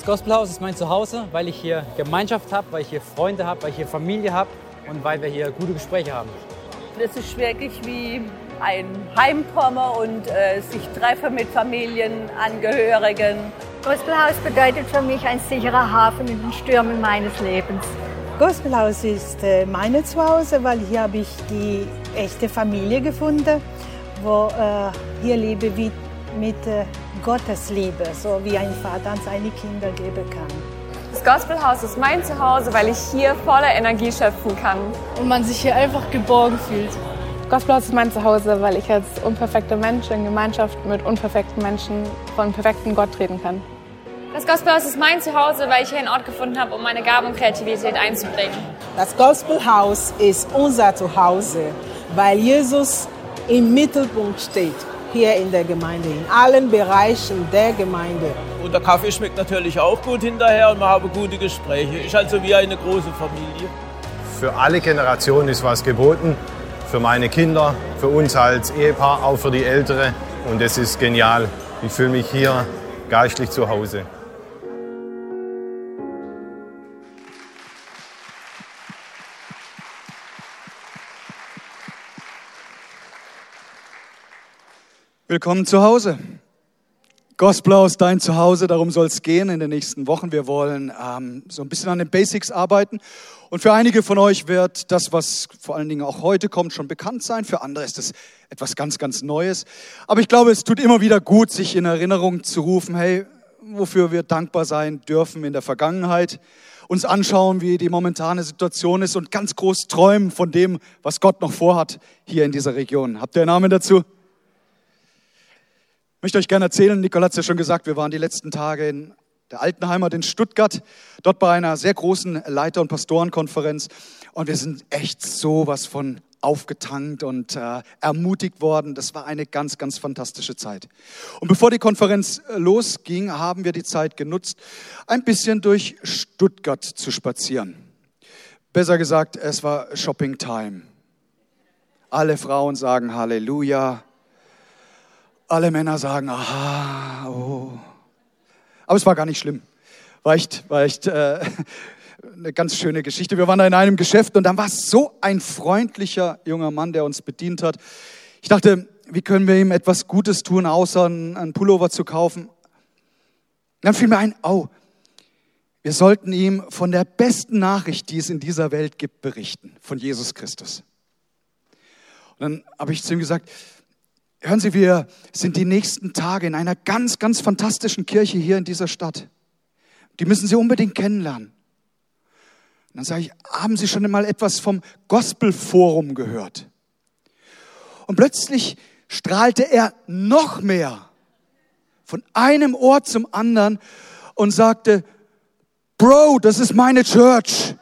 Das Gospelhaus ist mein Zuhause, weil ich hier Gemeinschaft habe, weil ich hier Freunde habe, weil ich hier Familie habe und weil wir hier gute Gespräche haben. Das ist wirklich wie ein Heimkommen und äh, sich treffen mit Familienangehörigen. Gospelhaus bedeutet für mich ein sicherer Hafen in den Stürmen meines Lebens. Gospelhaus ist äh, meine Zuhause, weil hier habe ich die echte Familie gefunden, wo äh, hier lebe wie mit äh, Gottes Liebe, so wie ein Vater an seine Kinder geben kann. Das Gospelhaus ist mein Zuhause, weil ich hier voller Energie schöpfen kann. Und man sich hier einfach geborgen fühlt. Gospelhaus ist mein Zuhause, weil ich als unperfekter Mensch in Gemeinschaft mit unperfekten Menschen von perfekten Gott reden kann. Das Gospelhaus ist mein Zuhause, weil ich hier einen Ort gefunden habe, um meine Gaben und Kreativität einzubringen. Das Gospelhaus ist unser Zuhause, weil Jesus im Mittelpunkt steht hier in der Gemeinde, in allen Bereichen der Gemeinde. Und der Kaffee schmeckt natürlich auch gut hinterher und wir haben gute Gespräche. Ist also wie eine große Familie. Für alle Generationen ist was geboten. Für meine Kinder, für uns als Ehepaar, auch für die Ältere. Und es ist genial. Ich fühle mich hier geistlich zu Hause. Willkommen zu Hause. Gospelhaus, dein Zuhause, darum soll es gehen in den nächsten Wochen. Wir wollen ähm, so ein bisschen an den Basics arbeiten. Und für einige von euch wird das, was vor allen Dingen auch heute kommt, schon bekannt sein. Für andere ist es etwas ganz, ganz Neues. Aber ich glaube, es tut immer wieder gut, sich in Erinnerung zu rufen, hey, wofür wir dankbar sein dürfen in der Vergangenheit, uns anschauen, wie die momentane Situation ist und ganz groß träumen von dem, was Gott noch vorhat hier in dieser Region. Habt ihr einen Namen dazu? Ich möchte euch gerne erzählen, Nicole hat es ja schon gesagt, wir waren die letzten Tage in der alten Heimat in Stuttgart, dort bei einer sehr großen Leiter- und Pastorenkonferenz. Und wir sind echt so was von aufgetankt und äh, ermutigt worden. Das war eine ganz, ganz fantastische Zeit. Und bevor die Konferenz äh, losging, haben wir die Zeit genutzt, ein bisschen durch Stuttgart zu spazieren. Besser gesagt, es war Shopping Time. Alle Frauen sagen Halleluja, alle Männer sagen, aha, oh. Aber es war gar nicht schlimm. War echt, war echt äh, eine ganz schöne Geschichte. Wir waren da in einem Geschäft und dann war so ein freundlicher junger Mann, der uns bedient hat. Ich dachte, wie können wir ihm etwas Gutes tun, außer einen Pullover zu kaufen? Dann fiel mir ein, oh, wir sollten ihm von der besten Nachricht, die es in dieser Welt gibt, berichten, von Jesus Christus. Und dann habe ich zu ihm gesagt, Hören Sie, wir sind die nächsten Tage in einer ganz, ganz fantastischen Kirche hier in dieser Stadt. Die müssen Sie unbedingt kennenlernen. Und dann sage ich, haben Sie schon einmal etwas vom Gospelforum gehört? Und plötzlich strahlte er noch mehr von einem Ort zum anderen und sagte, Bro, das ist meine Church.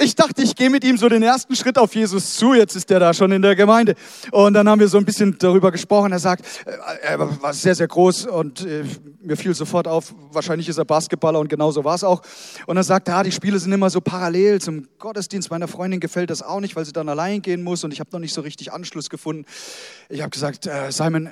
Ich dachte, ich gehe mit ihm so den ersten Schritt auf Jesus zu. Jetzt ist er da schon in der Gemeinde. Und dann haben wir so ein bisschen darüber gesprochen. Er sagt, äh, er war sehr, sehr groß und äh, mir fiel sofort auf, wahrscheinlich ist er Basketballer und genauso war es auch. Und er sagt, ja, die Spiele sind immer so parallel zum Gottesdienst. Meiner Freundin gefällt das auch nicht, weil sie dann allein gehen muss und ich habe noch nicht so richtig Anschluss gefunden. Ich habe gesagt, äh, Simon,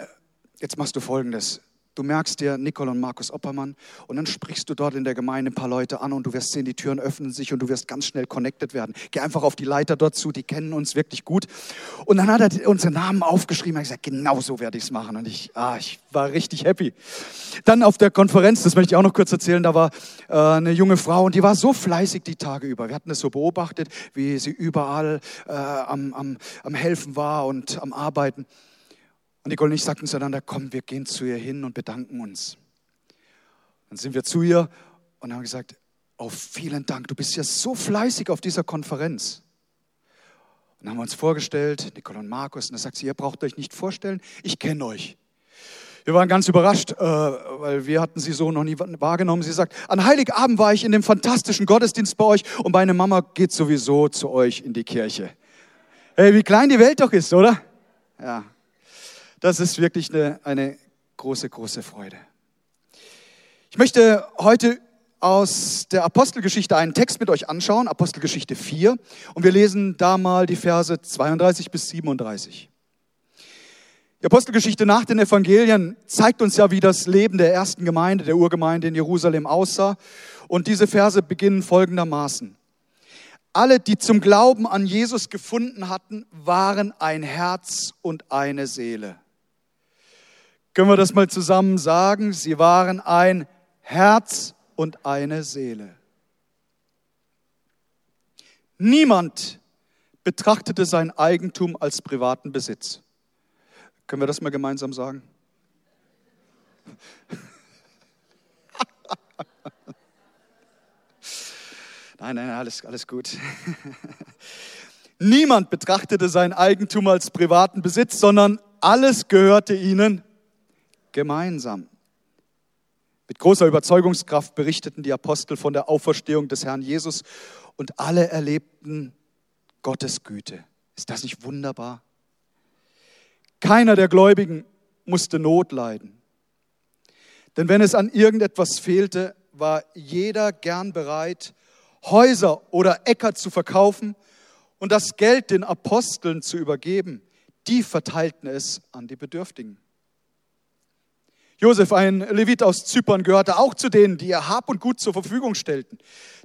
jetzt machst du Folgendes. Du merkst dir Nicole und Markus Oppermann und dann sprichst du dort in der Gemeinde ein paar Leute an und du wirst sehen, die Türen öffnen sich und du wirst ganz schnell connected werden. Geh einfach auf die Leiter dort zu, die kennen uns wirklich gut. Und dann hat er unsere Namen aufgeschrieben. Hat gesagt, genau so werde ich es machen. Und ich, ah, ich war richtig happy. Dann auf der Konferenz, das möchte ich auch noch kurz erzählen, da war äh, eine junge Frau und die war so fleißig die Tage über. Wir hatten es so beobachtet, wie sie überall äh, am, am, am Helfen war und am Arbeiten. Und Nicole und ich sagten zueinander, komm, wir gehen zu ihr hin und bedanken uns. Dann sind wir zu ihr und haben gesagt, oh, vielen Dank, du bist ja so fleißig auf dieser Konferenz. Und dann haben wir uns vorgestellt, Nicole und Markus, und da sagt sie, ihr braucht euch nicht vorstellen, ich kenne euch. Wir waren ganz überrascht, äh, weil wir hatten sie so noch nie wahrgenommen. Sie sagt, an Heiligabend war ich in dem fantastischen Gottesdienst bei euch und meine Mama geht sowieso zu euch in die Kirche. Hey, wie klein die Welt doch ist, oder? Ja, das ist wirklich eine, eine große, große Freude. Ich möchte heute aus der Apostelgeschichte einen Text mit euch anschauen, Apostelgeschichte 4, und wir lesen da mal die Verse 32 bis 37. Die Apostelgeschichte nach den Evangelien zeigt uns ja, wie das Leben der ersten Gemeinde, der Urgemeinde in Jerusalem aussah. Und diese Verse beginnen folgendermaßen. Alle, die zum Glauben an Jesus gefunden hatten, waren ein Herz und eine Seele. Können wir das mal zusammen sagen? Sie waren ein Herz und eine Seele. Niemand betrachtete sein Eigentum als privaten Besitz. Können wir das mal gemeinsam sagen? Nein, nein, alles, alles gut. Niemand betrachtete sein Eigentum als privaten Besitz, sondern alles gehörte ihnen gemeinsam. Mit großer Überzeugungskraft berichteten die Apostel von der Auferstehung des Herrn Jesus und alle erlebten Gottes Güte. Ist das nicht wunderbar? Keiner der Gläubigen musste Not leiden. Denn wenn es an irgendetwas fehlte, war jeder gern bereit, Häuser oder Äcker zu verkaufen und das Geld den Aposteln zu übergeben. Die verteilten es an die Bedürftigen. Josef, ein Levit aus Zypern, gehörte auch zu denen, die ihr Hab und Gut zur Verfügung stellten.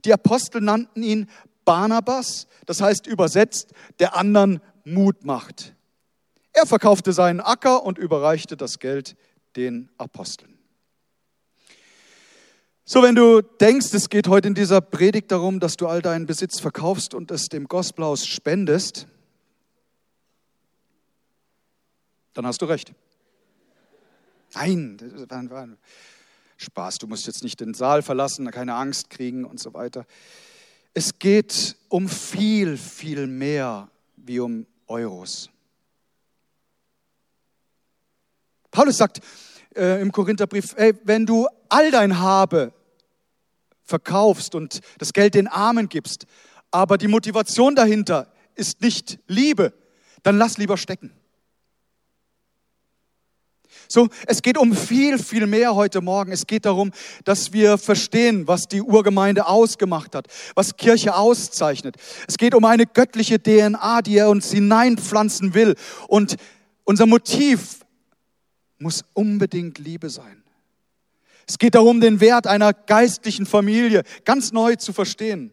Die Apostel nannten ihn Barnabas, das heißt übersetzt, der anderen Mut macht. Er verkaufte seinen Acker und überreichte das Geld den Aposteln. So, wenn du denkst, es geht heute in dieser Predigt darum, dass du all deinen Besitz verkaufst und es dem Gospelhaus spendest, dann hast du recht. Nein, das war, war Spaß, du musst jetzt nicht den Saal verlassen, keine Angst kriegen und so weiter. Es geht um viel, viel mehr wie um Euros. Paulus sagt äh, im Korintherbrief, ey, wenn du all dein Habe verkaufst und das Geld den Armen gibst, aber die Motivation dahinter ist nicht Liebe, dann lass lieber stecken. So, es geht um viel, viel mehr heute Morgen. Es geht darum, dass wir verstehen, was die Urgemeinde ausgemacht hat, was Kirche auszeichnet. Es geht um eine göttliche DNA, die er uns hineinpflanzen will. Und unser Motiv muss unbedingt Liebe sein. Es geht darum, den Wert einer geistlichen Familie ganz neu zu verstehen.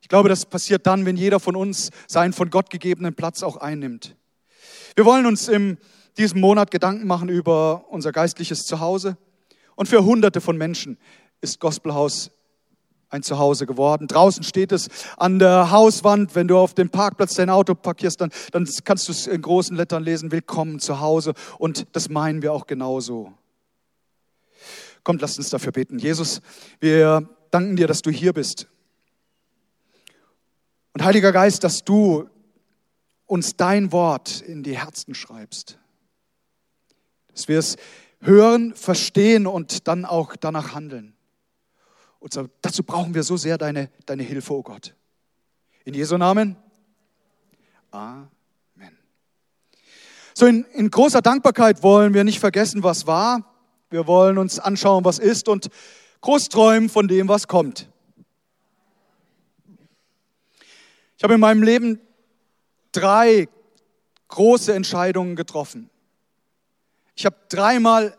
Ich glaube, das passiert dann, wenn jeder von uns seinen von Gott gegebenen Platz auch einnimmt. Wir wollen uns im diesem Monat Gedanken machen über unser geistliches Zuhause. Und für Hunderte von Menschen ist Gospelhaus ein Zuhause geworden. Draußen steht es an der Hauswand. Wenn du auf dem Parkplatz dein Auto parkierst, dann, dann kannst du es in großen Lettern lesen, willkommen zu Hause. Und das meinen wir auch genauso. Kommt, lasst uns dafür beten. Jesus, wir danken dir, dass du hier bist. Und Heiliger Geist, dass du uns dein Wort in die Herzen schreibst dass wir es hören, verstehen und dann auch danach handeln. Und so, dazu brauchen wir so sehr deine, deine Hilfe, oh Gott. In Jesu Namen. Amen. So, in, in großer Dankbarkeit wollen wir nicht vergessen, was war. Wir wollen uns anschauen, was ist und groß träumen von dem, was kommt. Ich habe in meinem Leben drei große Entscheidungen getroffen. Ich habe dreimal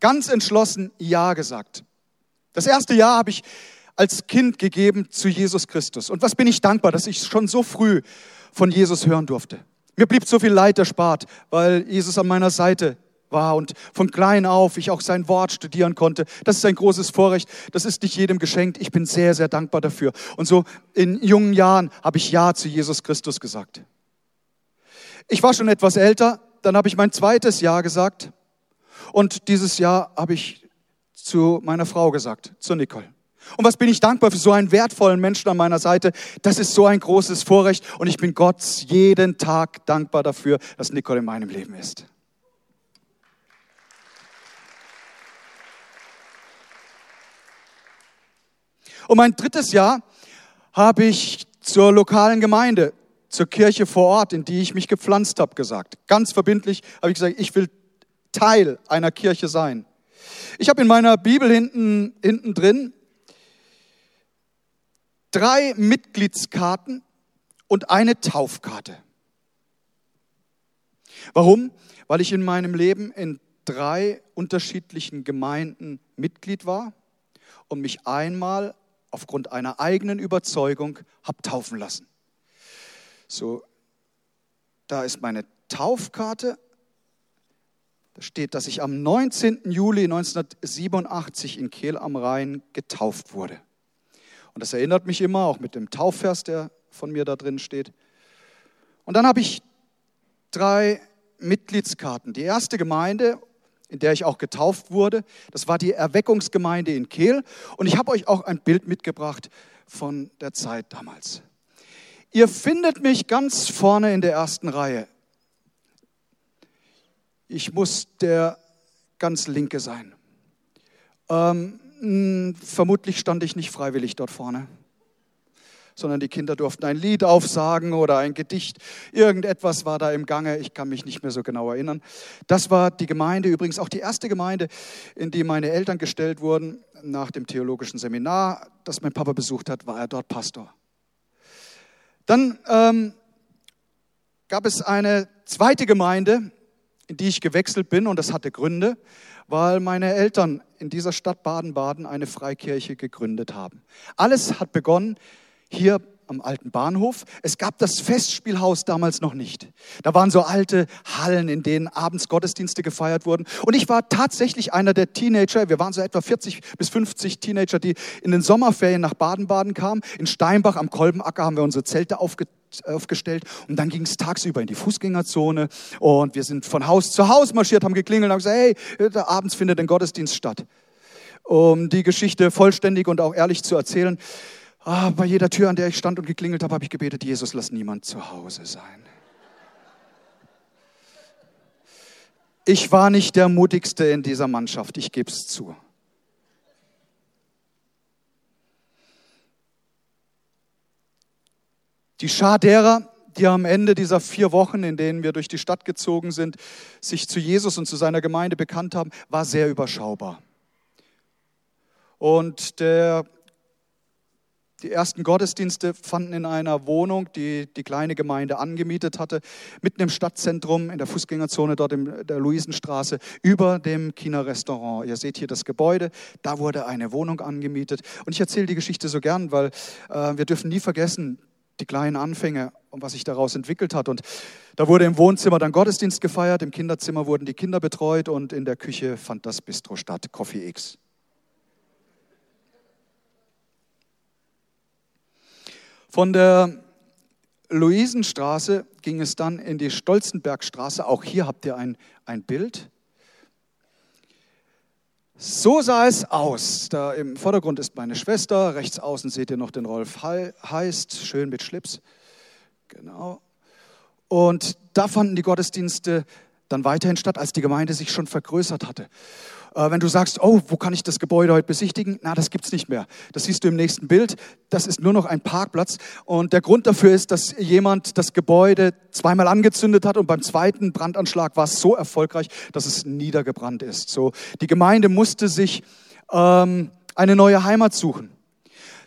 ganz entschlossen Ja gesagt. Das erste Ja habe ich als Kind gegeben zu Jesus Christus. Und was bin ich dankbar, dass ich schon so früh von Jesus hören durfte. Mir blieb so viel Leid erspart, weil Jesus an meiner Seite war und von klein auf ich auch sein Wort studieren konnte. Das ist ein großes Vorrecht. Das ist nicht jedem geschenkt. Ich bin sehr, sehr dankbar dafür. Und so in jungen Jahren habe ich Ja zu Jesus Christus gesagt. Ich war schon etwas älter, dann habe ich mein zweites Jahr gesagt. Und dieses Jahr habe ich zu meiner Frau gesagt, zu Nicole. Und was bin ich dankbar für so einen wertvollen Menschen an meiner Seite? Das ist so ein großes Vorrecht und ich bin Gott jeden Tag dankbar dafür, dass Nicole in meinem Leben ist. Und mein drittes Jahr habe ich zur lokalen Gemeinde zur Kirche vor Ort, in die ich mich gepflanzt habe, gesagt. Ganz verbindlich habe ich gesagt, ich will Teil einer Kirche sein. Ich habe in meiner Bibel hinten, hinten drin drei Mitgliedskarten und eine Taufkarte. Warum? Weil ich in meinem Leben in drei unterschiedlichen Gemeinden Mitglied war und mich einmal aufgrund einer eigenen Überzeugung habe taufen lassen. So, da ist meine Taufkarte. Da steht, dass ich am 19. Juli 1987 in Kehl am Rhein getauft wurde. Und das erinnert mich immer, auch mit dem Taufvers, der von mir da drin steht. Und dann habe ich drei Mitgliedskarten. Die erste Gemeinde, in der ich auch getauft wurde, das war die Erweckungsgemeinde in Kehl. Und ich habe euch auch ein Bild mitgebracht von der Zeit damals. Ihr findet mich ganz vorne in der ersten Reihe. Ich muss der ganz linke sein. Ähm, vermutlich stand ich nicht freiwillig dort vorne sondern die Kinder durften ein Lied aufsagen oder ein Gedicht. Irgendetwas war da im Gange, ich kann mich nicht mehr so genau erinnern. Das war die Gemeinde, übrigens auch die erste Gemeinde, in die meine Eltern gestellt wurden. Nach dem theologischen Seminar, das mein Papa besucht hat, war er dort Pastor. Dann ähm, gab es eine zweite Gemeinde, in die ich gewechselt bin und das hatte Gründe, weil meine Eltern in dieser Stadt Baden-Baden eine Freikirche gegründet haben. Alles hat begonnen hier am alten Bahnhof. Es gab das Festspielhaus damals noch nicht. Da waren so alte Hallen, in denen abends Gottesdienste gefeiert wurden. Und ich war tatsächlich einer der Teenager, wir waren so etwa 40 bis 50 Teenager, die in den Sommerferien nach Baden-Baden kamen. In Steinbach am Kolbenacker haben wir unsere Zelte aufge aufgestellt und dann ging es tagsüber in die Fußgängerzone und wir sind von Haus zu Haus marschiert, haben geklingelt und haben gesagt, hey, abends findet ein Gottesdienst statt. Um die Geschichte vollständig und auch ehrlich zu erzählen, Ah, bei jeder Tür, an der ich stand und geklingelt habe, habe ich gebetet, Jesus, lass niemand zu Hause sein. Ich war nicht der mutigste in dieser Mannschaft, ich gebe es zu. Die Schar derer, die am Ende dieser vier Wochen, in denen wir durch die Stadt gezogen sind, sich zu Jesus und zu seiner Gemeinde bekannt haben, war sehr überschaubar. Und der die ersten Gottesdienste fanden in einer Wohnung, die die kleine Gemeinde angemietet hatte, mitten im Stadtzentrum, in der Fußgängerzone dort in der Luisenstraße, über dem China-Restaurant. Ihr seht hier das Gebäude, da wurde eine Wohnung angemietet. Und ich erzähle die Geschichte so gern, weil äh, wir dürfen nie vergessen, die kleinen Anfänge und was sich daraus entwickelt hat. Und da wurde im Wohnzimmer dann Gottesdienst gefeiert, im Kinderzimmer wurden die Kinder betreut und in der Küche fand das Bistro statt, Coffee X. Von der Luisenstraße ging es dann in die Stolzenbergstraße. Auch hier habt ihr ein, ein Bild. So sah es aus. Da im Vordergrund ist meine Schwester, rechts außen seht ihr noch den Rolf Heist, schön mit Schlips. Genau. Und da fanden die Gottesdienste dann weiterhin statt, als die Gemeinde sich schon vergrößert hatte. Äh, wenn du sagst, oh, wo kann ich das Gebäude heute besichtigen? Na, das gibt's nicht mehr. Das siehst du im nächsten Bild. Das ist nur noch ein Parkplatz. Und der Grund dafür ist, dass jemand das Gebäude zweimal angezündet hat und beim zweiten Brandanschlag war es so erfolgreich, dass es niedergebrannt ist. So, die Gemeinde musste sich ähm, eine neue Heimat suchen.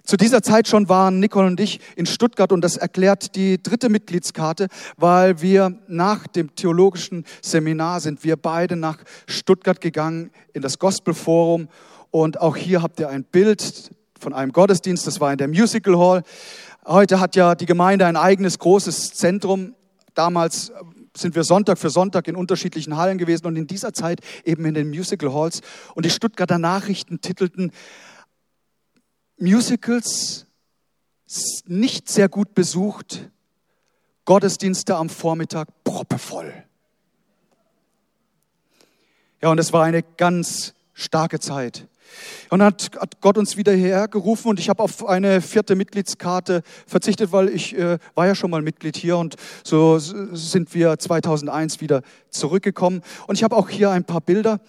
Zu dieser Zeit schon waren Nicole und ich in Stuttgart und das erklärt die dritte Mitgliedskarte, weil wir nach dem theologischen Seminar sind wir beide nach Stuttgart gegangen in das Gospelforum und auch hier habt ihr ein Bild von einem Gottesdienst, das war in der Musical Hall. Heute hat ja die Gemeinde ein eigenes großes Zentrum. Damals sind wir Sonntag für Sonntag in unterschiedlichen Hallen gewesen und in dieser Zeit eben in den Musical Halls. Und die Stuttgarter Nachrichten titelten Musicals nicht sehr gut besucht, Gottesdienste am Vormittag proppevoll. Ja, und es war eine ganz starke Zeit. Und dann hat Gott uns wieder hierher gerufen und ich habe auf eine vierte Mitgliedskarte verzichtet, weil ich äh, war ja schon mal Mitglied hier und so sind wir 2001 wieder zurückgekommen. Und ich habe auch hier ein paar Bilder.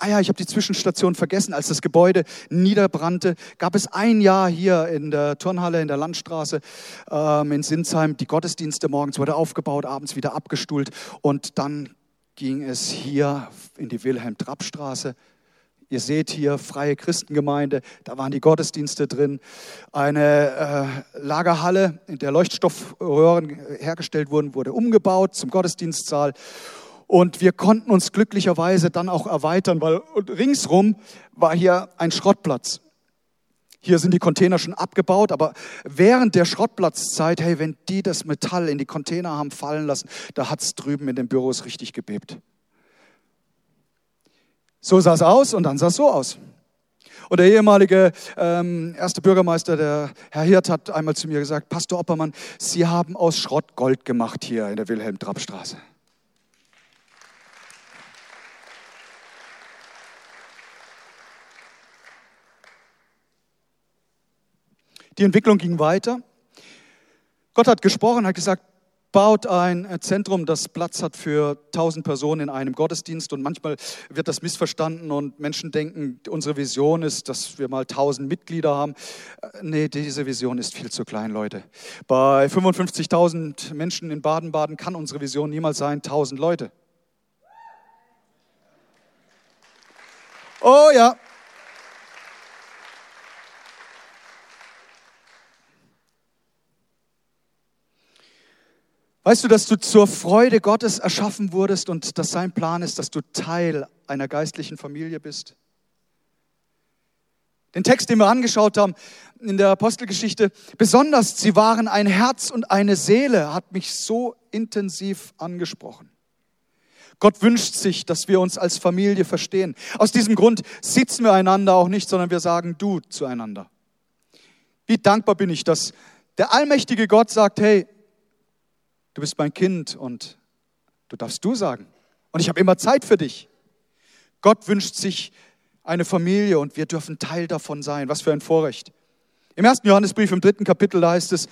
Ah ja, ich habe die Zwischenstation vergessen. Als das Gebäude niederbrannte, gab es ein Jahr hier in der Turnhalle in der Landstraße ähm, in Sinsheim die Gottesdienste. Morgens wurde aufgebaut, abends wieder abgestuhlt und dann ging es hier in die Wilhelm-Trapp-Straße. Ihr seht hier freie Christengemeinde, da waren die Gottesdienste drin, eine äh, Lagerhalle, in der Leuchtstoffröhren hergestellt wurden, wurde umgebaut zum Gottesdienstsaal. Und wir konnten uns glücklicherweise dann auch erweitern, weil ringsrum war hier ein Schrottplatz. Hier sind die Container schon abgebaut, aber während der Schrottplatzzeit, hey, wenn die das Metall in die Container haben fallen lassen, da hat's drüben in den Büros richtig gebebt. So sah es aus und dann sah es so aus. Und der ehemalige ähm, erste Bürgermeister, der Herr Hirt, hat einmal zu mir gesagt, Pastor Oppermann, Sie haben aus Schrott Gold gemacht hier in der Wilhelm-Trapp-Straße. Die Entwicklung ging weiter. Gott hat gesprochen, hat gesagt, baut ein Zentrum, das Platz hat für tausend Personen in einem Gottesdienst. Und manchmal wird das missverstanden und Menschen denken, unsere Vision ist, dass wir mal tausend Mitglieder haben. Äh, nee, diese Vision ist viel zu klein, Leute. Bei 55.000 Menschen in Baden-Baden kann unsere Vision niemals sein, tausend Leute. Oh ja, Weißt du, dass du zur Freude Gottes erschaffen wurdest und dass sein Plan ist, dass du Teil einer geistlichen Familie bist? Den Text, den wir angeschaut haben in der Apostelgeschichte, besonders, sie waren ein Herz und eine Seele, hat mich so intensiv angesprochen. Gott wünscht sich, dass wir uns als Familie verstehen. Aus diesem Grund sitzen wir einander auch nicht, sondern wir sagen du zueinander. Wie dankbar bin ich, dass der allmächtige Gott sagt, hey, du bist mein Kind und du darfst du sagen. Und ich habe immer Zeit für dich. Gott wünscht sich eine Familie und wir dürfen Teil davon sein. Was für ein Vorrecht. Im ersten Johannesbrief im dritten Kapitel, da heißt es,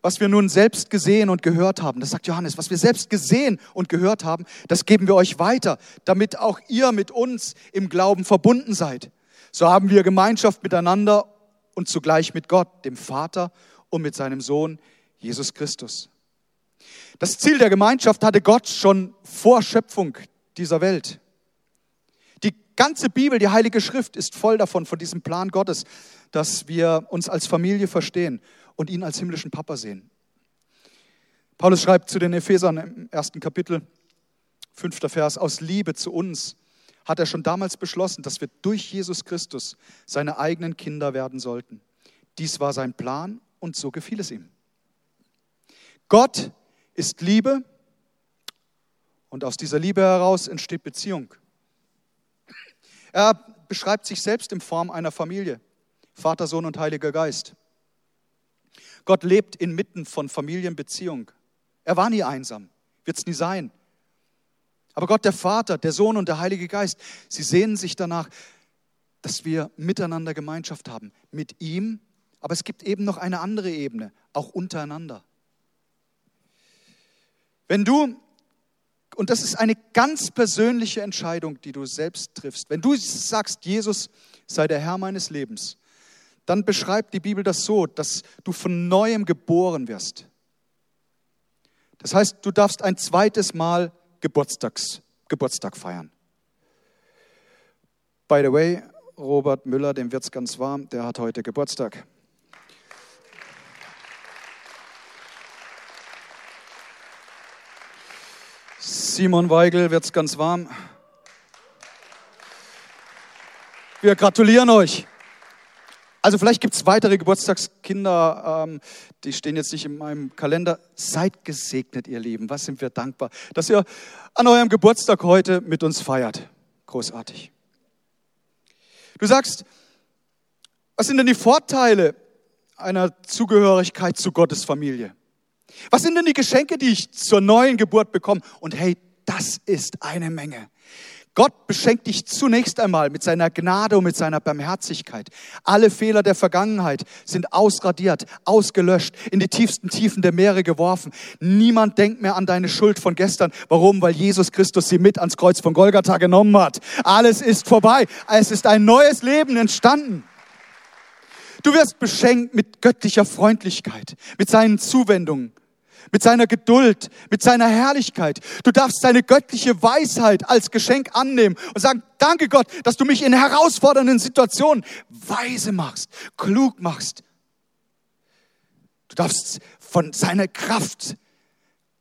was wir nun selbst gesehen und gehört haben, das sagt Johannes, was wir selbst gesehen und gehört haben, das geben wir euch weiter, damit auch ihr mit uns im Glauben verbunden seid. So haben wir Gemeinschaft miteinander und zugleich mit Gott, dem Vater und mit seinem Sohn Jesus Christus. Das Ziel der Gemeinschaft hatte Gott schon vor Schöpfung dieser Welt. Die ganze Bibel, die Heilige Schrift ist voll davon, von diesem Plan Gottes, dass wir uns als Familie verstehen und ihn als himmlischen Papa sehen. Paulus schreibt zu den Ephesern im ersten Kapitel, fünfter Vers, aus Liebe zu uns hat er schon damals beschlossen, dass wir durch Jesus Christus seine eigenen Kinder werden sollten. Dies war sein Plan und so gefiel es ihm. Gott ist Liebe und aus dieser Liebe heraus entsteht Beziehung. Er beschreibt sich selbst in Form einer Familie, Vater, Sohn und Heiliger Geist. Gott lebt inmitten von Familienbeziehung. Er war nie einsam, wird es nie sein. Aber Gott, der Vater, der Sohn und der Heilige Geist, sie sehnen sich danach, dass wir miteinander Gemeinschaft haben, mit ihm. Aber es gibt eben noch eine andere Ebene, auch untereinander. Wenn du, und das ist eine ganz persönliche Entscheidung, die du selbst triffst, wenn du sagst, Jesus sei der Herr meines Lebens, dann beschreibt die Bibel das so, dass du von neuem geboren wirst. Das heißt, du darfst ein zweites Mal Geburtstags, Geburtstag feiern. By the way, Robert Müller, dem wird's ganz warm, der hat heute Geburtstag. Simon Weigel wird's ganz warm. Wir gratulieren euch. Also vielleicht gibt es weitere Geburtstagskinder, ähm, die stehen jetzt nicht in meinem Kalender. Seid gesegnet, ihr Lieben. Was sind wir dankbar, dass ihr an eurem Geburtstag heute mit uns feiert. Großartig. Du sagst, was sind denn die Vorteile einer Zugehörigkeit zu Gottes Familie? Was sind denn die Geschenke, die ich zur neuen Geburt bekomme? Und hey, das ist eine Menge. Gott beschenkt dich zunächst einmal mit seiner Gnade und mit seiner Barmherzigkeit. Alle Fehler der Vergangenheit sind ausradiert, ausgelöscht, in die tiefsten Tiefen der Meere geworfen. Niemand denkt mehr an deine Schuld von gestern. Warum? Weil Jesus Christus sie mit ans Kreuz von Golgatha genommen hat. Alles ist vorbei. Es ist ein neues Leben entstanden. Du wirst beschenkt mit göttlicher Freundlichkeit, mit seinen Zuwendungen, mit seiner Geduld, mit seiner Herrlichkeit. Du darfst seine göttliche Weisheit als Geschenk annehmen und sagen, danke Gott, dass du mich in herausfordernden Situationen weise machst, klug machst. Du darfst von seiner Kraft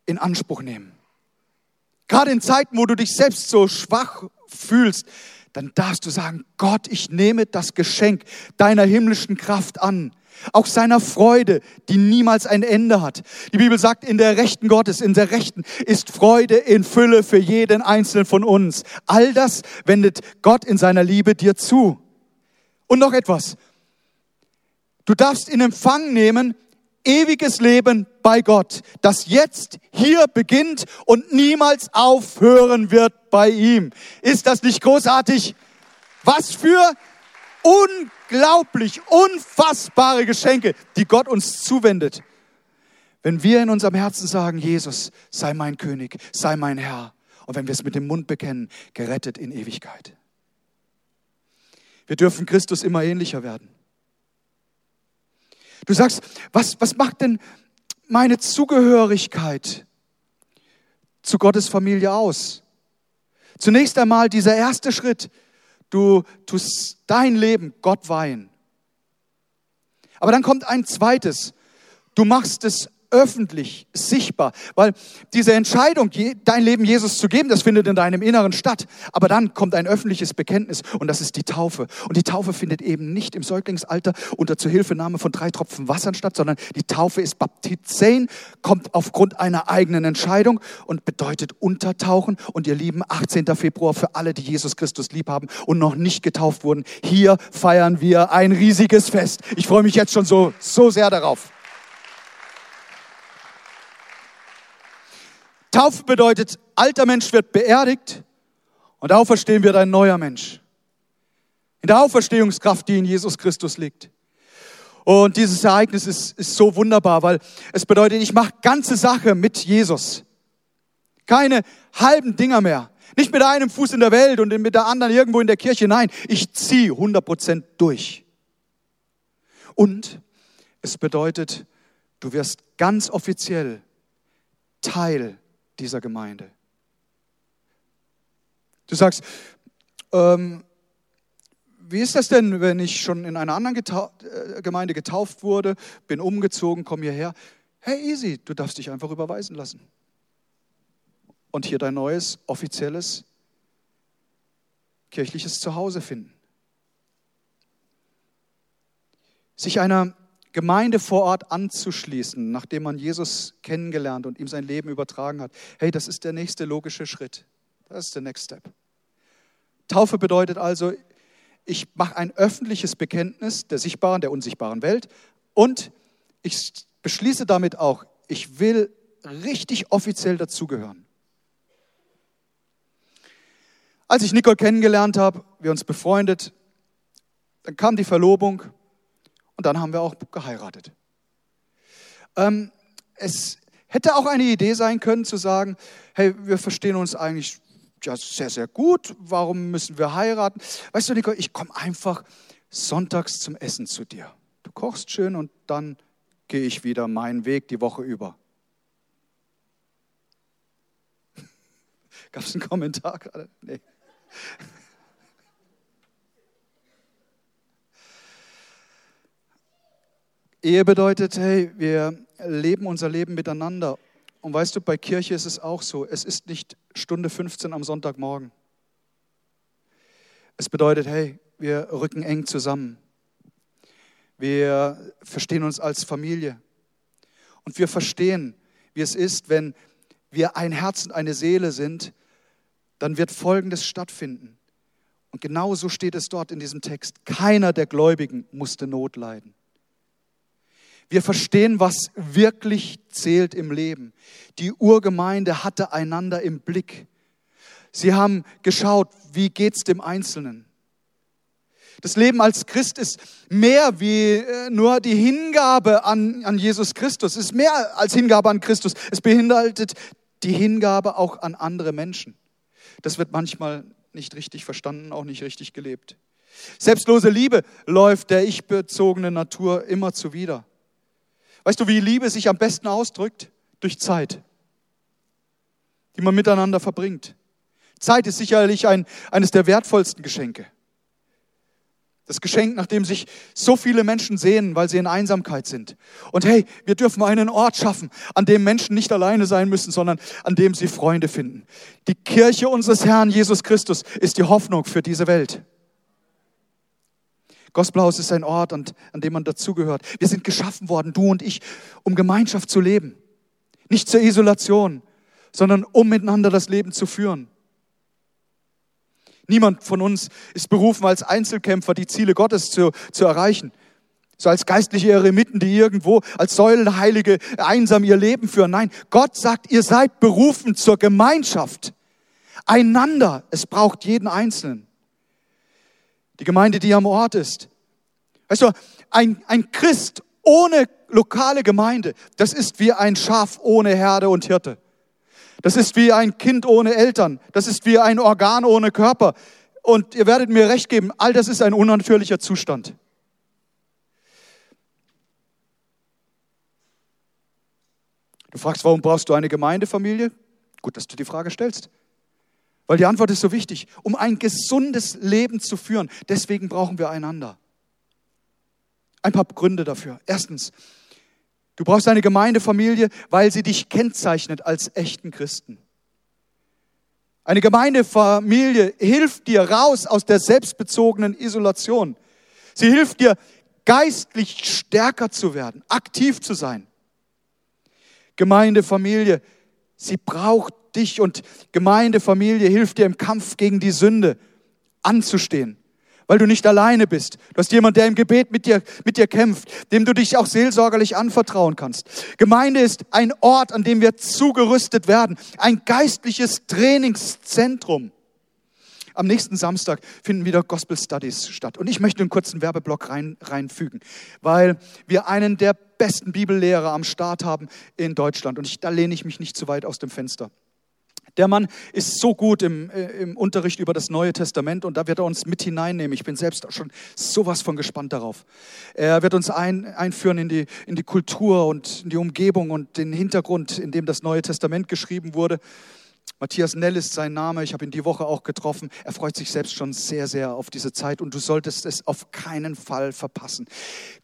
in Anspruch nehmen. Gerade in Zeiten, wo du dich selbst so schwach fühlst, dann darfst du sagen, Gott, ich nehme das Geschenk deiner himmlischen Kraft an auch seiner Freude, die niemals ein Ende hat. Die Bibel sagt, in der Rechten Gottes, in der Rechten ist Freude in Fülle für jeden Einzelnen von uns. All das wendet Gott in seiner Liebe dir zu. Und noch etwas. Du darfst in Empfang nehmen ewiges Leben bei Gott, das jetzt hier beginnt und niemals aufhören wird bei ihm. Ist das nicht großartig? Was für unglaublich, unfassbare Geschenke, die Gott uns zuwendet. Wenn wir in unserem Herzen sagen, Jesus, sei mein König, sei mein Herr. Und wenn wir es mit dem Mund bekennen, gerettet in Ewigkeit. Wir dürfen Christus immer ähnlicher werden. Du sagst, was, was macht denn meine Zugehörigkeit zu Gottes Familie aus? Zunächst einmal dieser erste Schritt, Du tust dein Leben Gott weihen. Aber dann kommt ein zweites. Du machst es öffentlich, sichtbar. Weil diese Entscheidung, dein Leben Jesus zu geben, das findet in deinem Inneren statt. Aber dann kommt ein öffentliches Bekenntnis und das ist die Taufe. Und die Taufe findet eben nicht im Säuglingsalter unter Zuhilfenahme von drei Tropfen Wassern statt, sondern die Taufe ist Baptizein, kommt aufgrund einer eigenen Entscheidung und bedeutet untertauchen. Und ihr Lieben, 18. Februar für alle, die Jesus Christus lieb haben und noch nicht getauft wurden. Hier feiern wir ein riesiges Fest. Ich freue mich jetzt schon so, so sehr darauf. Taufe bedeutet, alter Mensch wird beerdigt und auferstehen wird ein neuer Mensch. In der Auferstehungskraft, die in Jesus Christus liegt. Und dieses Ereignis ist, ist so wunderbar, weil es bedeutet, ich mache ganze Sache mit Jesus. Keine halben Dinger mehr. Nicht mit einem Fuß in der Welt und mit der anderen irgendwo in der Kirche. Nein, ich ziehe 100% durch. Und es bedeutet, du wirst ganz offiziell Teil dieser Gemeinde. Du sagst, ähm, wie ist das denn, wenn ich schon in einer anderen Getau äh, Gemeinde getauft wurde, bin umgezogen, komm hierher? Hey, easy, du darfst dich einfach überweisen lassen. Und hier dein neues, offizielles, kirchliches Zuhause finden. Sich einer Gemeinde vor Ort anzuschließen, nachdem man Jesus kennengelernt und ihm sein Leben übertragen hat. Hey, das ist der nächste logische Schritt. Das ist der Next Step. Taufe bedeutet also, ich mache ein öffentliches Bekenntnis der sichtbaren, der unsichtbaren Welt und ich beschließe damit auch, ich will richtig offiziell dazugehören. Als ich Nicole kennengelernt habe, wir uns befreundet, dann kam die Verlobung und dann haben wir auch geheiratet. Ähm, es hätte auch eine Idee sein können zu sagen, hey, wir verstehen uns eigentlich ja, sehr, sehr gut, warum müssen wir heiraten? Weißt du, Nico, ich komme einfach sonntags zum Essen zu dir. Du kochst schön und dann gehe ich wieder meinen Weg die Woche über. Gab es einen Kommentar gerade? Nee. Ehe bedeutet, hey, wir leben unser Leben miteinander. Und weißt du, bei Kirche ist es auch so. Es ist nicht Stunde 15 am Sonntagmorgen. Es bedeutet, hey, wir rücken eng zusammen. Wir verstehen uns als Familie. Und wir verstehen, wie es ist, wenn wir ein Herz und eine Seele sind, dann wird Folgendes stattfinden. Und genau so steht es dort in diesem Text. Keiner der Gläubigen musste Not leiden. Wir verstehen, was wirklich zählt im Leben. Die Urgemeinde hatte einander im Blick. Sie haben geschaut, wie geht's dem Einzelnen. Das Leben als Christ ist mehr wie äh, nur die Hingabe an, an Jesus Christus. Es ist mehr als Hingabe an Christus. Es beinhaltet die Hingabe auch an andere Menschen. Das wird manchmal nicht richtig verstanden, auch nicht richtig gelebt. Selbstlose Liebe läuft der ich-bezogenen Natur immer zuwider. Weißt du, wie Liebe sich am besten ausdrückt? durch Zeit, die man miteinander verbringt. Zeit ist sicherlich ein, eines der wertvollsten Geschenke. Das Geschenk, nach dem sich so viele Menschen sehnen, weil sie in Einsamkeit sind. Und hey, wir dürfen einen Ort schaffen, an dem Menschen nicht alleine sein müssen, sondern an dem sie Freunde finden. Die Kirche unseres Herrn Jesus Christus ist die Hoffnung für diese Welt. Gospelhaus ist ein Ort, an, an dem man dazugehört. Wir sind geschaffen worden, du und ich, um Gemeinschaft zu leben. Nicht zur Isolation, sondern um miteinander das Leben zu führen. Niemand von uns ist berufen, als Einzelkämpfer die Ziele Gottes zu, zu erreichen. So als geistliche Eremiten, die irgendwo als Säulenheilige einsam ihr Leben führen. Nein, Gott sagt, ihr seid berufen zur Gemeinschaft. Einander. Es braucht jeden Einzelnen. Die Gemeinde, die am Ort ist. Weißt du, ein, ein Christ ohne lokale Gemeinde, das ist wie ein Schaf ohne Herde und Hirte. Das ist wie ein Kind ohne Eltern. Das ist wie ein Organ ohne Körper. Und ihr werdet mir recht geben, all das ist ein unnatürlicher Zustand. Du fragst, warum brauchst du eine Gemeindefamilie? Gut, dass du die Frage stellst. Weil die Antwort ist so wichtig. Um ein gesundes Leben zu führen, deswegen brauchen wir einander. Ein paar Gründe dafür. Erstens, Du brauchst eine Gemeindefamilie, weil sie dich kennzeichnet als echten Christen. Eine Gemeindefamilie hilft dir raus aus der selbstbezogenen Isolation. Sie hilft dir, geistlich stärker zu werden, aktiv zu sein. Gemeindefamilie, sie braucht dich und Gemeindefamilie hilft dir im Kampf gegen die Sünde anzustehen weil du nicht alleine bist. Du hast jemanden, der im Gebet mit dir, mit dir kämpft, dem du dich auch seelsorgerlich anvertrauen kannst. Gemeinde ist ein Ort, an dem wir zugerüstet werden, ein geistliches Trainingszentrum. Am nächsten Samstag finden wieder Gospel Studies statt. Und ich möchte einen kurzen Werbeblock rein, reinfügen, weil wir einen der besten Bibellehrer am Start haben in Deutschland. Und ich, da lehne ich mich nicht zu weit aus dem Fenster. Der Mann ist so gut im, äh, im Unterricht über das Neue Testament und da wird er uns mit hineinnehmen. Ich bin selbst auch schon sowas von gespannt darauf. Er wird uns ein, einführen in die, in die Kultur und in die Umgebung und den Hintergrund, in dem das Neue Testament geschrieben wurde. Matthias Nell ist sein Name, ich habe ihn die Woche auch getroffen. Er freut sich selbst schon sehr, sehr auf diese Zeit und du solltest es auf keinen Fall verpassen.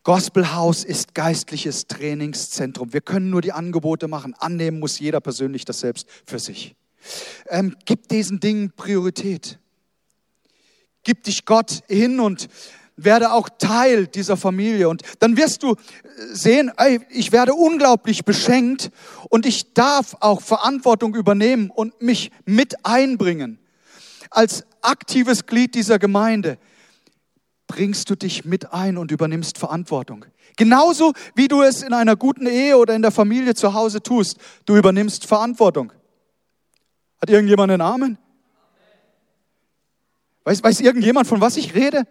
Gospelhaus ist geistliches Trainingszentrum. Wir können nur die Angebote machen. Annehmen muss jeder persönlich das selbst für sich. Ähm, gib diesen Dingen Priorität. Gib dich Gott hin und werde auch Teil dieser Familie. Und dann wirst du sehen, ey, ich werde unglaublich beschenkt und ich darf auch Verantwortung übernehmen und mich mit einbringen. Als aktives Glied dieser Gemeinde bringst du dich mit ein und übernimmst Verantwortung. Genauso wie du es in einer guten Ehe oder in der Familie zu Hause tust. Du übernimmst Verantwortung. Hat irgendjemand einen Amen? Weiß, weiß irgendjemand, von was ich rede?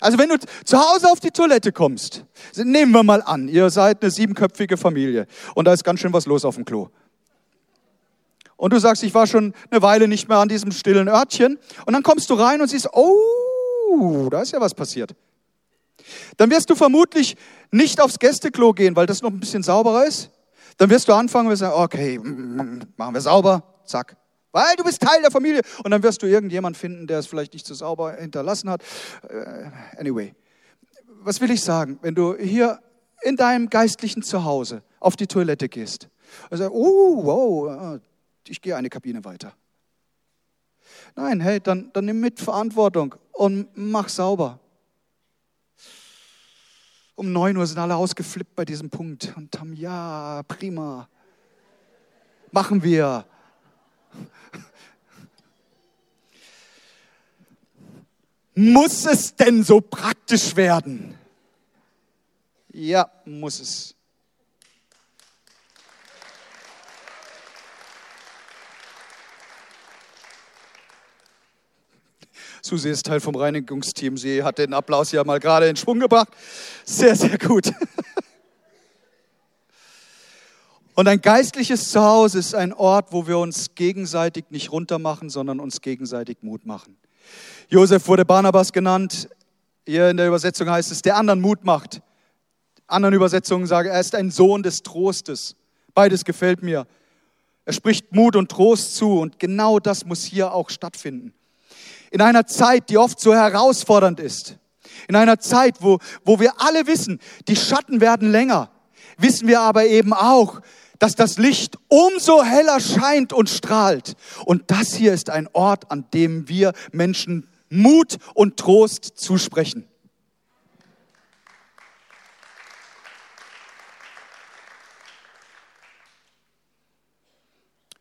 Also wenn du zu Hause auf die Toilette kommst, nehmen wir mal an, ihr seid eine siebenköpfige Familie und da ist ganz schön was los auf dem Klo. Und du sagst, ich war schon eine Weile nicht mehr an diesem stillen Örtchen und dann kommst du rein und siehst, oh, da ist ja was passiert. Dann wirst du vermutlich nicht aufs Gästeklo gehen, weil das noch ein bisschen sauberer ist, dann wirst du anfangen und sagen, okay, machen wir sauber, zack. Weil du bist Teil der Familie. Und dann wirst du irgendjemand finden, der es vielleicht nicht so sauber hinterlassen hat. Äh, anyway, was will ich sagen? Wenn du hier in deinem geistlichen Zuhause auf die Toilette gehst und sagst, oh, wow, ich gehe eine Kabine weiter. Nein, hey, dann, dann nimm mit Verantwortung und mach sauber. Um 9 Uhr sind alle ausgeflippt bei diesem Punkt und haben, ja, prima. Machen wir. Muss es denn so praktisch werden? Ja, muss es. Susi ist Teil vom Reinigungsteam. Sie hat den Applaus ja mal gerade in Schwung gebracht. Sehr, sehr gut. Und ein geistliches Zuhause ist ein Ort, wo wir uns gegenseitig nicht runtermachen, sondern uns gegenseitig Mut machen. Josef wurde Barnabas genannt. Hier in der Übersetzung heißt es, der anderen Mut macht. anderen Übersetzungen sagen, er ist ein Sohn des Trostes. Beides gefällt mir. Er spricht Mut und Trost zu und genau das muss hier auch stattfinden. In einer Zeit, die oft so herausfordernd ist, in einer Zeit, wo, wo wir alle wissen, die Schatten werden länger, wissen wir aber eben auch, dass das Licht umso heller scheint und strahlt. Und das hier ist ein Ort, an dem wir Menschen Mut und Trost zusprechen.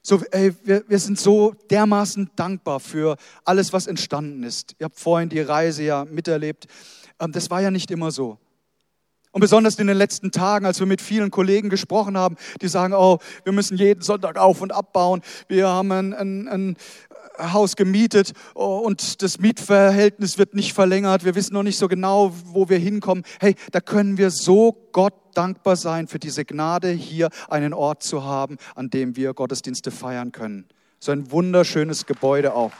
So, ey, wir, wir sind so dermaßen dankbar für alles, was entstanden ist. Ihr habt vorhin die Reise ja miterlebt. Ähm, das war ja nicht immer so. Und besonders in den letzten Tagen, als wir mit vielen Kollegen gesprochen haben, die sagen, oh, wir müssen jeden Sonntag auf und abbauen. Wir haben ein, ein, ein Haus gemietet oh, und das Mietverhältnis wird nicht verlängert. Wir wissen noch nicht so genau, wo wir hinkommen. Hey, da können wir so Gott dankbar sein für diese Gnade, hier einen Ort zu haben, an dem wir Gottesdienste feiern können. So ein wunderschönes Gebäude auch.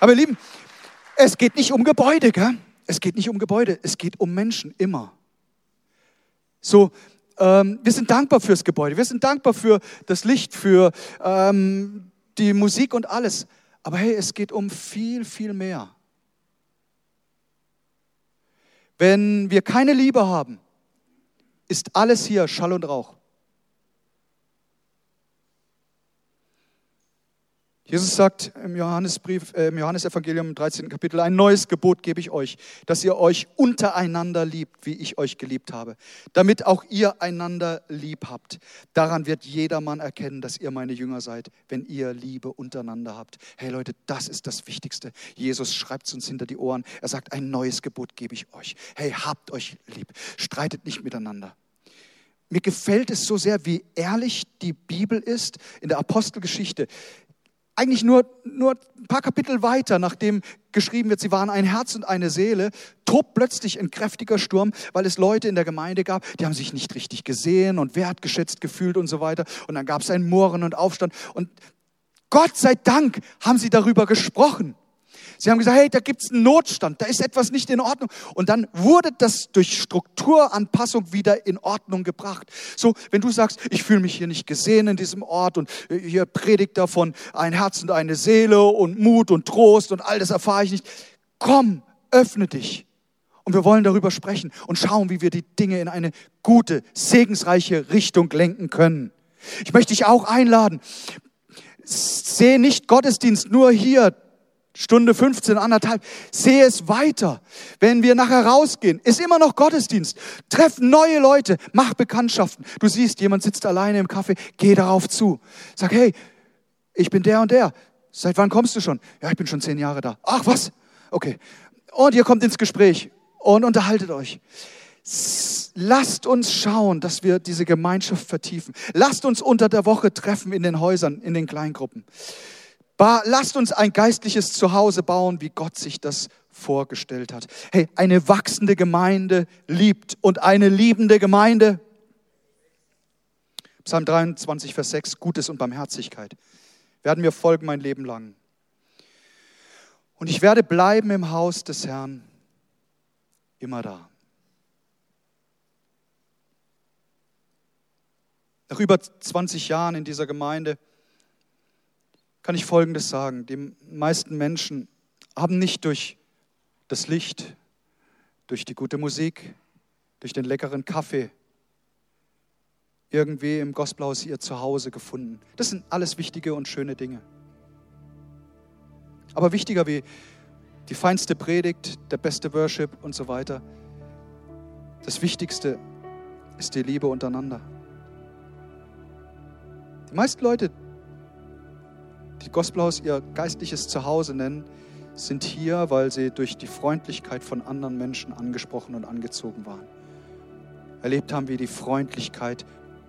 Aber ihr Lieben, es geht nicht um Gebäude, gell? Es geht nicht um Gebäude, es geht um Menschen immer. So, ähm, wir sind dankbar fürs Gebäude, wir sind dankbar für das Licht, für ähm, die Musik und alles. Aber hey, es geht um viel, viel mehr. Wenn wir keine Liebe haben, ist alles hier Schall und Rauch. Jesus sagt im Johannesbrief, äh, im Johannesevangelium im 13. Kapitel, ein neues Gebot gebe ich euch, dass ihr euch untereinander liebt, wie ich euch geliebt habe, damit auch ihr einander lieb habt. Daran wird jedermann erkennen, dass ihr meine Jünger seid, wenn ihr Liebe untereinander habt. Hey Leute, das ist das Wichtigste. Jesus schreibt es uns hinter die Ohren. Er sagt, ein neues Gebot gebe ich euch. Hey, habt euch lieb, streitet nicht miteinander. Mir gefällt es so sehr, wie ehrlich die Bibel ist in der Apostelgeschichte eigentlich nur, nur ein paar Kapitel weiter, nachdem geschrieben wird, sie waren ein Herz und eine Seele, tobt plötzlich ein kräftiger Sturm, weil es Leute in der Gemeinde gab, die haben sich nicht richtig gesehen und wertgeschätzt gefühlt und so weiter. Und dann gab es ein Murren und Aufstand. Und Gott sei Dank haben sie darüber gesprochen. Sie haben gesagt, hey, da gibt es einen Notstand, da ist etwas nicht in Ordnung. Und dann wurde das durch Strukturanpassung wieder in Ordnung gebracht. So, wenn du sagst, ich fühle mich hier nicht gesehen in diesem Ort und äh, hier predigt davon ein Herz und eine Seele und Mut und Trost und all das erfahre ich nicht. Komm, öffne dich. Und wir wollen darüber sprechen und schauen, wie wir die Dinge in eine gute, segensreiche Richtung lenken können. Ich möchte dich auch einladen. Sehe nicht Gottesdienst nur hier Stunde 15, anderthalb. Sehe es weiter. Wenn wir nachher rausgehen, ist immer noch Gottesdienst. Treff neue Leute, mach Bekanntschaften. Du siehst, jemand sitzt alleine im Café, geh darauf zu. Sag, hey, ich bin der und der. Seit wann kommst du schon? Ja, ich bin schon zehn Jahre da. Ach, was? Okay. Und ihr kommt ins Gespräch und unterhaltet euch. Lasst uns schauen, dass wir diese Gemeinschaft vertiefen. Lasst uns unter der Woche treffen in den Häusern, in den Kleingruppen. Lasst uns ein geistliches Zuhause bauen, wie Gott sich das vorgestellt hat. Hey, eine wachsende Gemeinde liebt und eine liebende Gemeinde. Psalm 23, Vers 6, Gutes und Barmherzigkeit werden mir folgen mein Leben lang. Und ich werde bleiben im Haus des Herrn immer da. Nach über 20 Jahren in dieser Gemeinde kann ich Folgendes sagen. Die meisten Menschen haben nicht durch das Licht, durch die gute Musik, durch den leckeren Kaffee irgendwie im Gospelhaus ihr Zuhause gefunden. Das sind alles wichtige und schöne Dinge. Aber wichtiger wie die feinste Predigt, der beste Worship und so weiter, das Wichtigste ist die Liebe untereinander. Die meisten Leute die Gospelhaus ihr geistliches Zuhause nennen, sind hier, weil sie durch die Freundlichkeit von anderen Menschen angesprochen und angezogen waren. Erlebt haben, wie die Freundlichkeit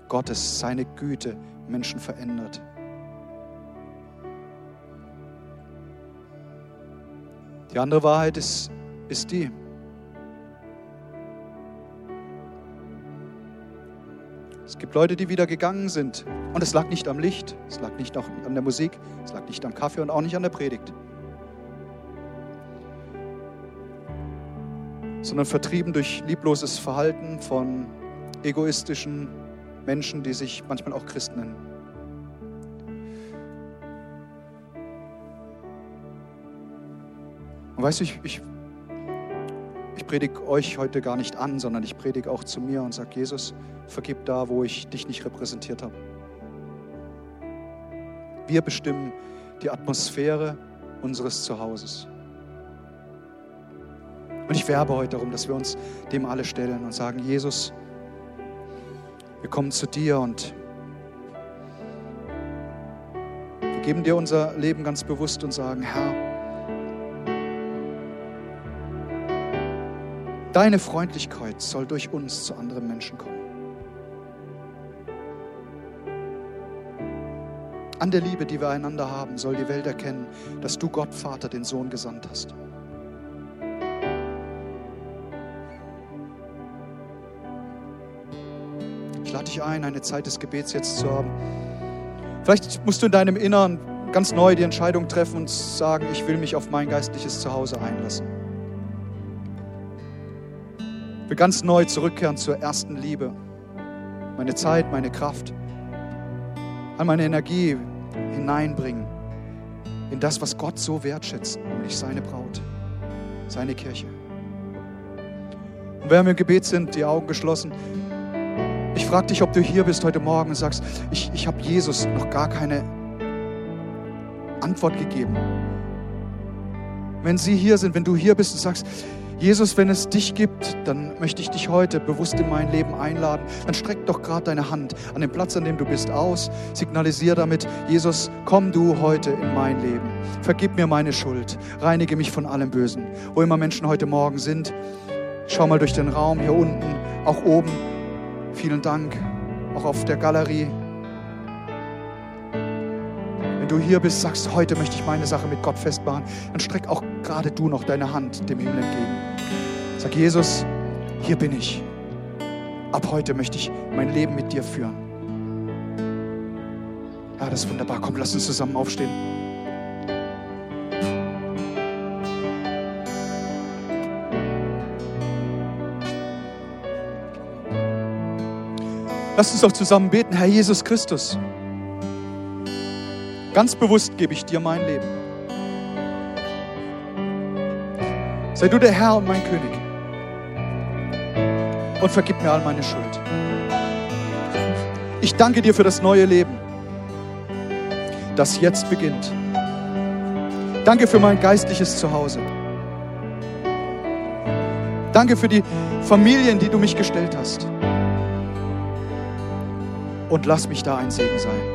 Gottes, seine Güte Menschen verändert. Die andere Wahrheit ist, ist die, Es gibt Leute, die wieder gegangen sind. Und es lag nicht am Licht, es lag nicht an der Musik, es lag nicht am Kaffee und auch nicht an der Predigt. Sondern vertrieben durch liebloses Verhalten von egoistischen Menschen, die sich manchmal auch Christen nennen. Und weißt du, ich, ich predige euch heute gar nicht an, sondern ich predige auch zu mir und sage, Jesus, vergib da, wo ich dich nicht repräsentiert habe. Wir bestimmen die Atmosphäre unseres Zuhauses. Und ich werbe heute darum, dass wir uns dem alle stellen und sagen, Jesus, wir kommen zu dir und wir geben dir unser Leben ganz bewusst und sagen, Herr, deine Freundlichkeit soll durch uns zu anderen Menschen kommen. An der Liebe, die wir einander haben, soll die Welt erkennen, dass du Gott Vater den Sohn gesandt hast. Ich lade dich ein, eine Zeit des Gebets jetzt zu haben. Vielleicht musst du in deinem Innern ganz neu die Entscheidung treffen und sagen, ich will mich auf mein geistliches Zuhause einlassen. Ich will ganz neu zurückkehren zur ersten Liebe. Meine Zeit, meine Kraft, all meine Energie hineinbringen in das, was Gott so wertschätzt, nämlich seine Braut, seine Kirche. Und während wir im Gebet sind, die Augen geschlossen, ich frage dich, ob du hier bist heute Morgen und sagst, ich, ich habe Jesus noch gar keine Antwort gegeben. Wenn Sie hier sind, wenn du hier bist und sagst, Jesus, wenn es dich gibt, dann möchte ich dich heute bewusst in mein Leben einladen. Dann streck doch gerade deine Hand an den Platz, an dem du bist, aus. Signalisier damit, Jesus, komm du heute in mein Leben. Vergib mir meine Schuld. Reinige mich von allem Bösen. Wo immer Menschen heute Morgen sind, schau mal durch den Raum, hier unten, auch oben. Vielen Dank, auch auf der Galerie. Wenn du hier bist, sagst, heute möchte ich meine Sache mit Gott festmachen, dann streck auch gerade du noch deine Hand dem Himmel entgegen. Sag, Jesus, hier bin ich. Ab heute möchte ich mein Leben mit dir führen. Ja, das ist wunderbar. Komm, lass uns zusammen aufstehen. Lass uns doch zusammen beten, Herr Jesus Christus. Ganz bewusst gebe ich dir mein Leben. Sei du der Herr und mein König. Und vergib mir all meine Schuld. Ich danke dir für das neue Leben, das jetzt beginnt. Danke für mein geistliches Zuhause. Danke für die Familien, die du mich gestellt hast. Und lass mich da ein Segen sein.